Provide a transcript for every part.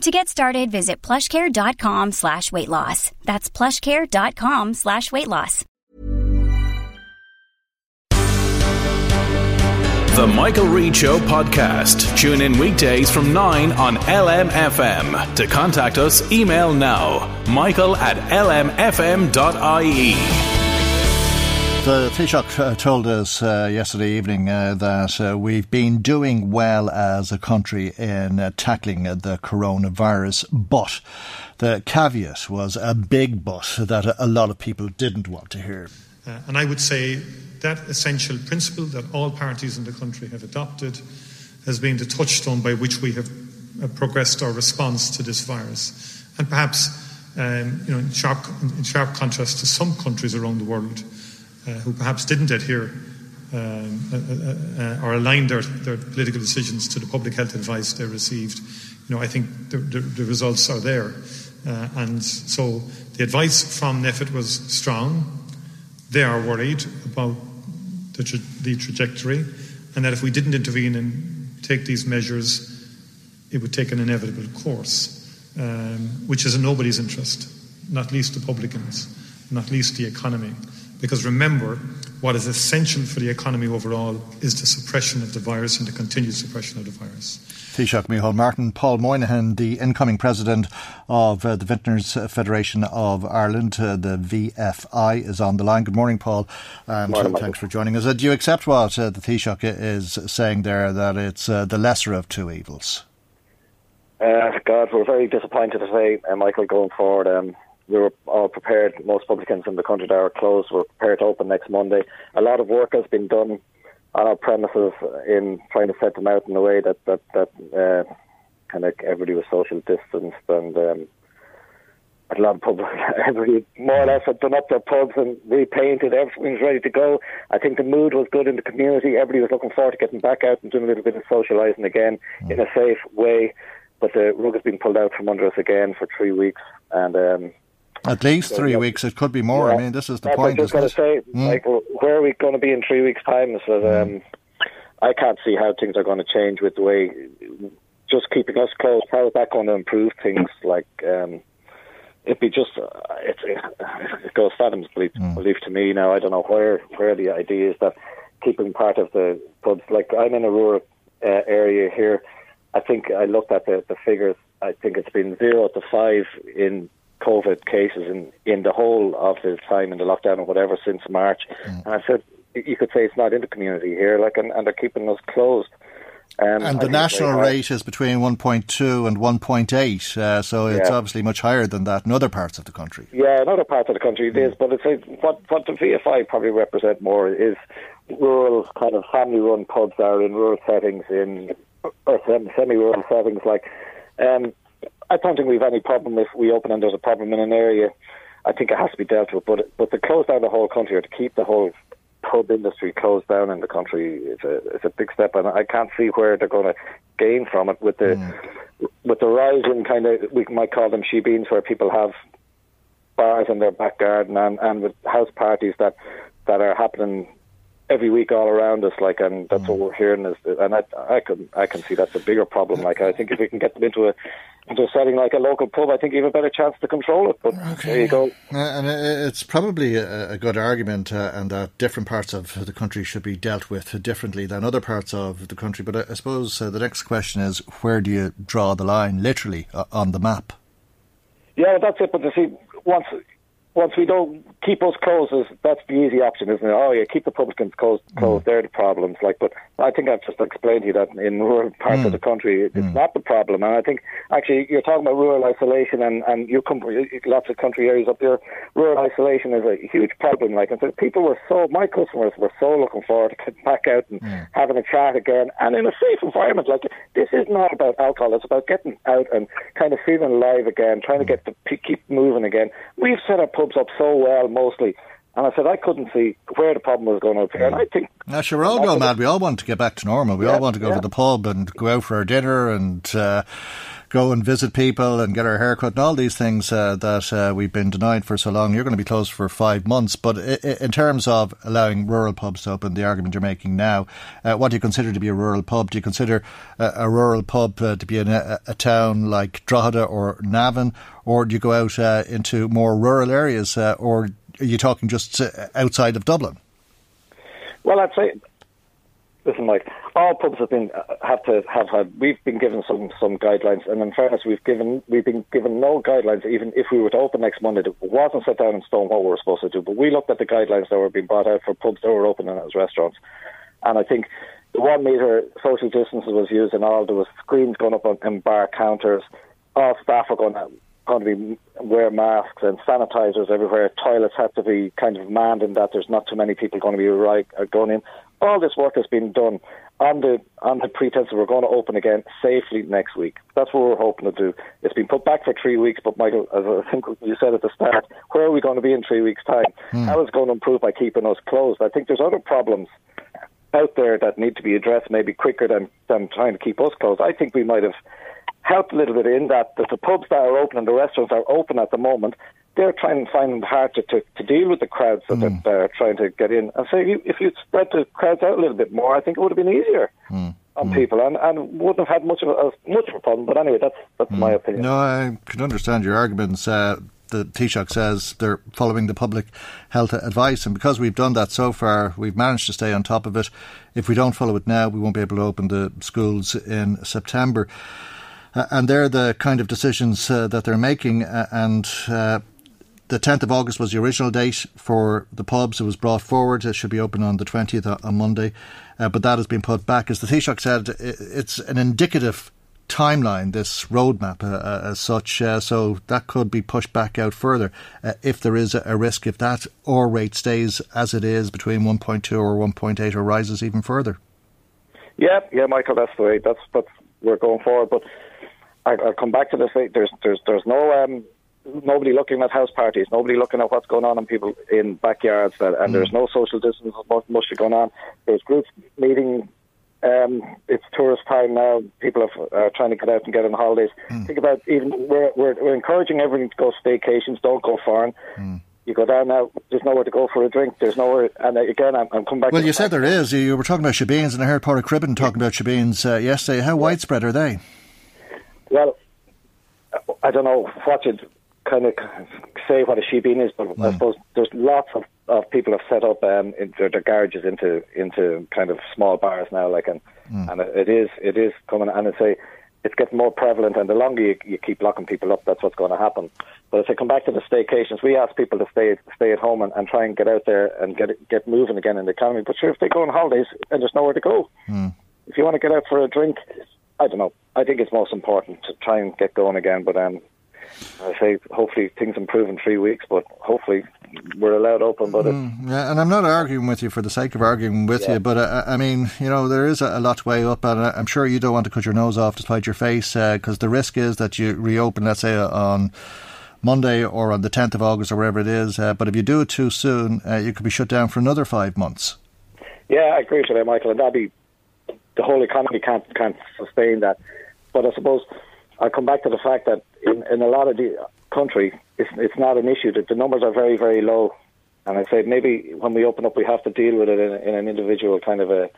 To get started, visit plushcare.com slash weight loss. That's plushcare.com slash weight loss. The Michael Reade Show podcast. Tune in weekdays from 9 on LMFM. To contact us, email now michael at lmfm.ie. The Taoiseach uh, told us uh, yesterday evening uh, that uh, we've been doing well as a country in uh, tackling the coronavirus, but the caveat was a big but that a lot of people didn't want to hear. Uh, and I would say that essential principle that all parties in the country have adopted has been the touchstone by which we have progressed our response to this virus. And perhaps, um, you know, in sharp, in sharp contrast to some countries around the world, uh, who perhaps didn't adhere um, uh, uh, or align their, their, political decisions to the public health advice they received, you know, I think the, the, the results are there. and so the advice from NPHET was strong. They are worried about the, tra- the trajectory, and that if we didn't intervene and take these measures, it would take an inevitable course, um, which is in nobody's interest, not least the publicans, not least the economy. Because remember, what is essential for the economy overall is the suppression of the virus and the continued suppression of the virus. Taoiseach Micheál Martin, Paul Moynihan, the incoming president of uh, the Vintners Federation of Ireland, uh, the VFI, is on the line. Good morning, Paul, and morning, thanks for joining us. Uh, do you accept what uh, the Taoiseach is saying there, that it's uh, the lesser of two evils? Uh, God, we're very disappointed to say, Michael, going forward. Um, we were all prepared. Most publicans in the country that are closed were prepared to open next Monday. A lot of work has been done on our premises in trying to set them out in a way that that that uh, kind of everybody was social distanced and. Um, a lot of pubs, everybody more or less had done up their pubs and repainted. Everything's ready to go. I think the mood was good in the community. Everybody was looking forward to getting back out and doing a little bit of socialising again mm. in a safe way. But the rug has been pulled out from under us again for three weeks, and um, at least three weeks. It could be more. Yeah. I mean, this is the That's point. I was just going to say, mm. like, where are we going to be in three weeks' time? So, um, I can't see how things are going to change with the way just keeping us closed. How is that going to improve things? Like, um, it'd be just uh, it, it goes fathoms belief, mm. belief to me now. I don't know where where the idea is that keeping part of the pubs. Like, I'm in a rural uh, area here. I think I looked at the, the figures. I think it's been zero to five in COVID cases in, in the whole of the time in the lockdown or whatever since March. Mm. And I said, you could say it's not in the community here, like, and, and they're keeping us closed. Um, and the national rate is between 1.2 and 1.8, uh, so it's Yeah. obviously much higher than that in other parts of the country. Yeah, in other parts of the country it is, but it's like what what the VFI probably represent more is rural kind of family-run pubs are in rural settings, in or semi-rural settings. Like, um, I don't think we've any problem if we open and there's a problem in an area. I think it has to be dealt with, but but to close down the whole country or to keep the whole pub industry closed down in the country is a is a big step, and I can't see where they're going to gain from it with the hmm. with the rising kind of we might call them shebeens where people have bars in their back garden and, and with house parties that that are happening every week all around us like and that's what we're hearing is and I I can I can see that's a bigger problem like I think if we can get them into a into a setting like a local pub I think you have a better chance to control it but there you go Uh, and it's probably a, a good argument, uh, and that different parts of the country should be dealt with differently than other parts of the country. But I, I suppose uh, the next question is where do you draw the line, literally, uh, on the map? Yeah, that's it. But you see, once once we don't keep us closed, that's the easy option, isn't it? Oh yeah, keep the publicans closed. closed. Mm. They're the problems. Like, but I think I've just explained to you that in rural parts mm. of the country, it's mm. not the problem. And I think actually you're talking about rural isolation, and and you come lots of country areas up there. Rural isolation is a huge problem. Like, and so people were so my customers were so looking forward to getting back out and mm. having a chat again, and in a safe environment. Like, this is not about alcohol. It's about getting out and kind of feeling alive again, trying to mm. get to keep moving again. We've set our pubs up so well mostly. And I said I couldn't see where the problem was going up here. And I think. Now, sure, we're all going mad. We all want to get back to normal. We yeah, all want to go yeah. to the pub and go out for our dinner and uh, go and visit people and get our hair cut and all these things uh, that uh, we've been denied for so long. You're going to be closed for five months. But in terms of allowing rural pubs to open, the argument you're making now, uh, what do you consider to be a rural pub? Do you consider a rural pub uh, to be in a, a, town like Drogheda or Navan? Or do you go out uh, into more rural areas? Uh, or are you talking just outside of Dublin? Well, I'd say listen, Mike, all pubs have been uh, have to have had. We've been given some some guidelines, and in fairness, we've given we've been given no guidelines. Even if we were to open next Monday, it wasn't set down in stone what we were supposed to do. But we looked at the guidelines that were being brought out for pubs that were opening as restaurants, and I think the one meter social distance was used, and all there was screens going up on, bar counters. All staff are going to going to be wear masks and sanitizers everywhere. Toilets have to be kind of manned in that there's not too many people going to be right, uh, going in. All this work has been done on the on the pretense that we're going to open again safely next week. That's what we're hoping to do. It's been put back for three weeks, but Michael, as I think you said at the start, where are we going to be in three weeks' time? Mm. How is it going to improve by keeping us closed? I think there's other problems out there that need to be addressed maybe quicker than, than trying to keep us closed. I think we might have helped a little bit in that the, the pubs that are open and the restaurants are open at the moment, they're trying to find it hard to, to, to deal with the crowds that mm. they're trying to get in. And so if, you, if you'd spread the crowds out a little bit more, I think it would have been easier. Mm. On mm. people and, and wouldn't have had much of a much of a problem, but anyway, that's that's my mm. opinion. No, I can understand your arguments. Uh, the Taoiseach says they're following the public health advice. And because we've done that so far, we've managed to stay on top of it. If we don't follow it now, we won't be able to open the schools in September. Uh, and they're the kind of decisions uh, that they're making. Uh, and the 10th of August was the original date for the pubs. It was brought forward. It should be open on the 20th on Monday. Uh, but that has been put back. As the Taoiseach said, it's an indicative timeline, this roadmap uh, as such. Uh, so that could be pushed back out further if there is a, risk, if that R rate stays as it is between 1.2 or 1.8 or rises even further. Yeah, yeah, Michael, that's the way. That's what we're going forward. But I, will come back to this. There's there's there's no um, nobody looking at house parties, nobody looking at what's going on in people in backyards, and, and mm. there's no social distance much going on. There's groups meeting. Um, it's tourist time now. People are uh, trying to get out and get on holidays. Mm. Think about even we're, we're, we're encouraging everyone to go staycations. Don't go foreign. Mm you go down now. There's nowhere to go for a drink. There's nowhere. And again, I'm, I'm coming back. Well, you said there is. You were talking about shebeens, and I heard Padraig Cribben talking about shebeens uh, yesterday. How widespread are they? Well, I don't know what you'd kind of say what a shebeen is, but mm. I hmm. suppose there's lots of, of people have set up um, in their, their, garages into into kind of small bars now, like and mm. and it is it is coming, and it's a it's getting more prevalent, and the longer you, you keep locking people up, that's what's going to happen. But if I come back to the staycations, we ask people to stay stay at home and, and try and get out there and get get moving again in the economy. But sure, if they go on holidays and there's nowhere to go, mm. if you want to get out for a drink, I don't know. I think it's most important to try and get going again. But um, I say hopefully things improve in three weeks. But hopefully we're allowed open. But mm, yeah, and I'm not arguing with you for the sake of arguing with yeah. you. But uh, I mean, you know, there is a, a lot to weigh up, and I'm sure you don't want to cut your nose off to spite your face because uh, the risk is that you reopen, let's say, on. Monday or on the 10th of August or wherever it is. Uh, but if you do it too soon, uh, you could be shut down for another five months. Yeah, I agree with you, Michael, and that'd be the whole economy can't can't sustain that. But I suppose I come back to the fact that in, in a lot of the country, it's it's not an issue. That the numbers are very very low, and I say maybe when we open up, we have to deal with it in, in an individual kind of a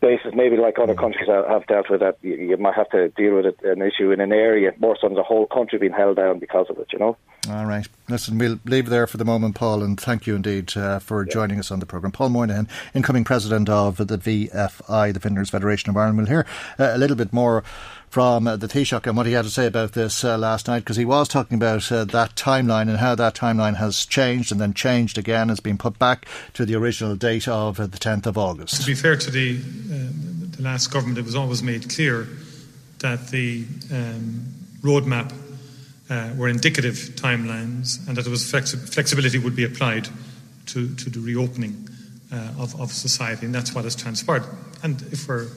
basis, maybe like other countries have dealt with that, you, you might have to deal with it, an issue in an area more so than the whole country being held down because of it, you know. All right. Listen, we'll leave there for the moment, Paul, and thank you indeed uh, for yeah. joining us on the programme. Paul Moynihan, incoming president of the VFI, the Vintners Federation of Ireland. We'll hear uh, a little bit more from uh, the Taoiseach and what he had to say about this uh, last night because he was talking about uh, that timeline and how that timeline has changed and then changed again, has been put back to the original date of uh, the 10th of August. To be fair to the, uh, the last government, it was always made clear that the um, roadmap uh, were indicative timelines and that there was flexi- flexibility would be applied to, to the reopening of, of society, and that's what has transpired. And if we're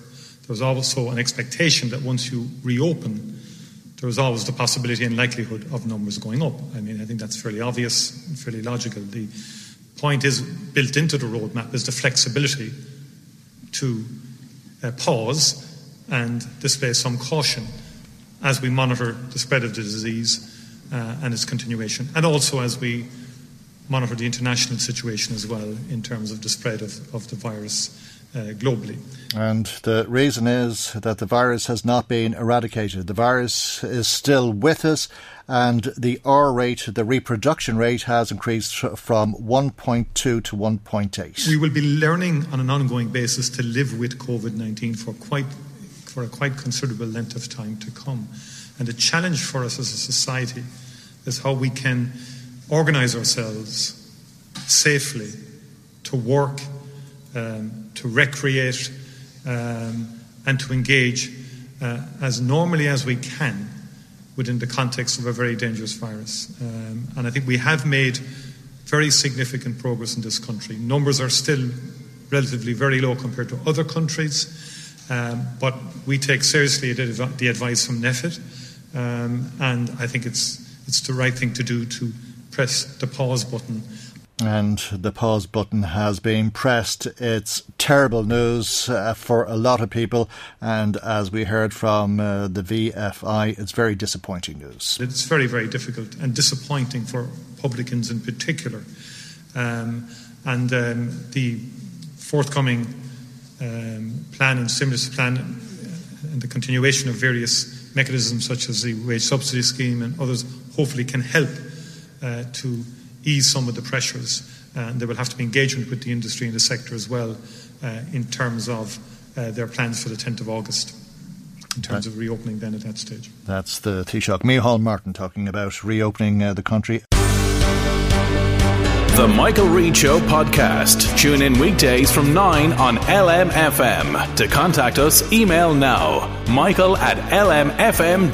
there was also an expectation that once you reopen, there's always the possibility and likelihood of numbers going up. I mean, I think that's fairly obvious, fairly logical. The point is built into the roadmap is the flexibility to uh, pause and display some caution as we monitor the spread of the disease uh, and its continuation, and also as we monitor the international situation as well in terms of the spread of, of the virus uh, globally. And the reason is that the virus has not been eradicated. The virus is still with us, and the R rate, the reproduction rate, has increased from 1.2 to 1.8. We will be learning on an ongoing basis to live with COVID 19 for quite for a quite considerable length of time to come. And the challenge for us as a society is how we can organise ourselves safely to work um, to recreate, um, and to engage uh, as normally as we can within the context of a very dangerous virus. Um, and I think we have made very significant progress in this country. Numbers are still relatively very low compared to other countries, um, but we take seriously the, advice from NPHET, um, and I think it's, it's the right thing to do to press the pause button and the pause button has been pressed. It's terrible news uh, for a lot of people, and as we heard from uh, the VFI, it's very disappointing news. It's very, very difficult and disappointing for publicans in particular. Um, and um, the forthcoming um, plan and stimulus plan and the continuation of various mechanisms such as the wage subsidy scheme and others hopefully can help uh, to ease some of the pressures. And there will have to be engagement with the industry and the sector as well uh, in terms of uh, their plans for the 10th of August in terms of reopening then at that stage. That's the Taoiseach Micheál Martin talking about reopening uh, the country. The Michael Reade Show podcast. Tune in weekdays from 9 on LMFM. To contact us, email now michael at lmfm.ie.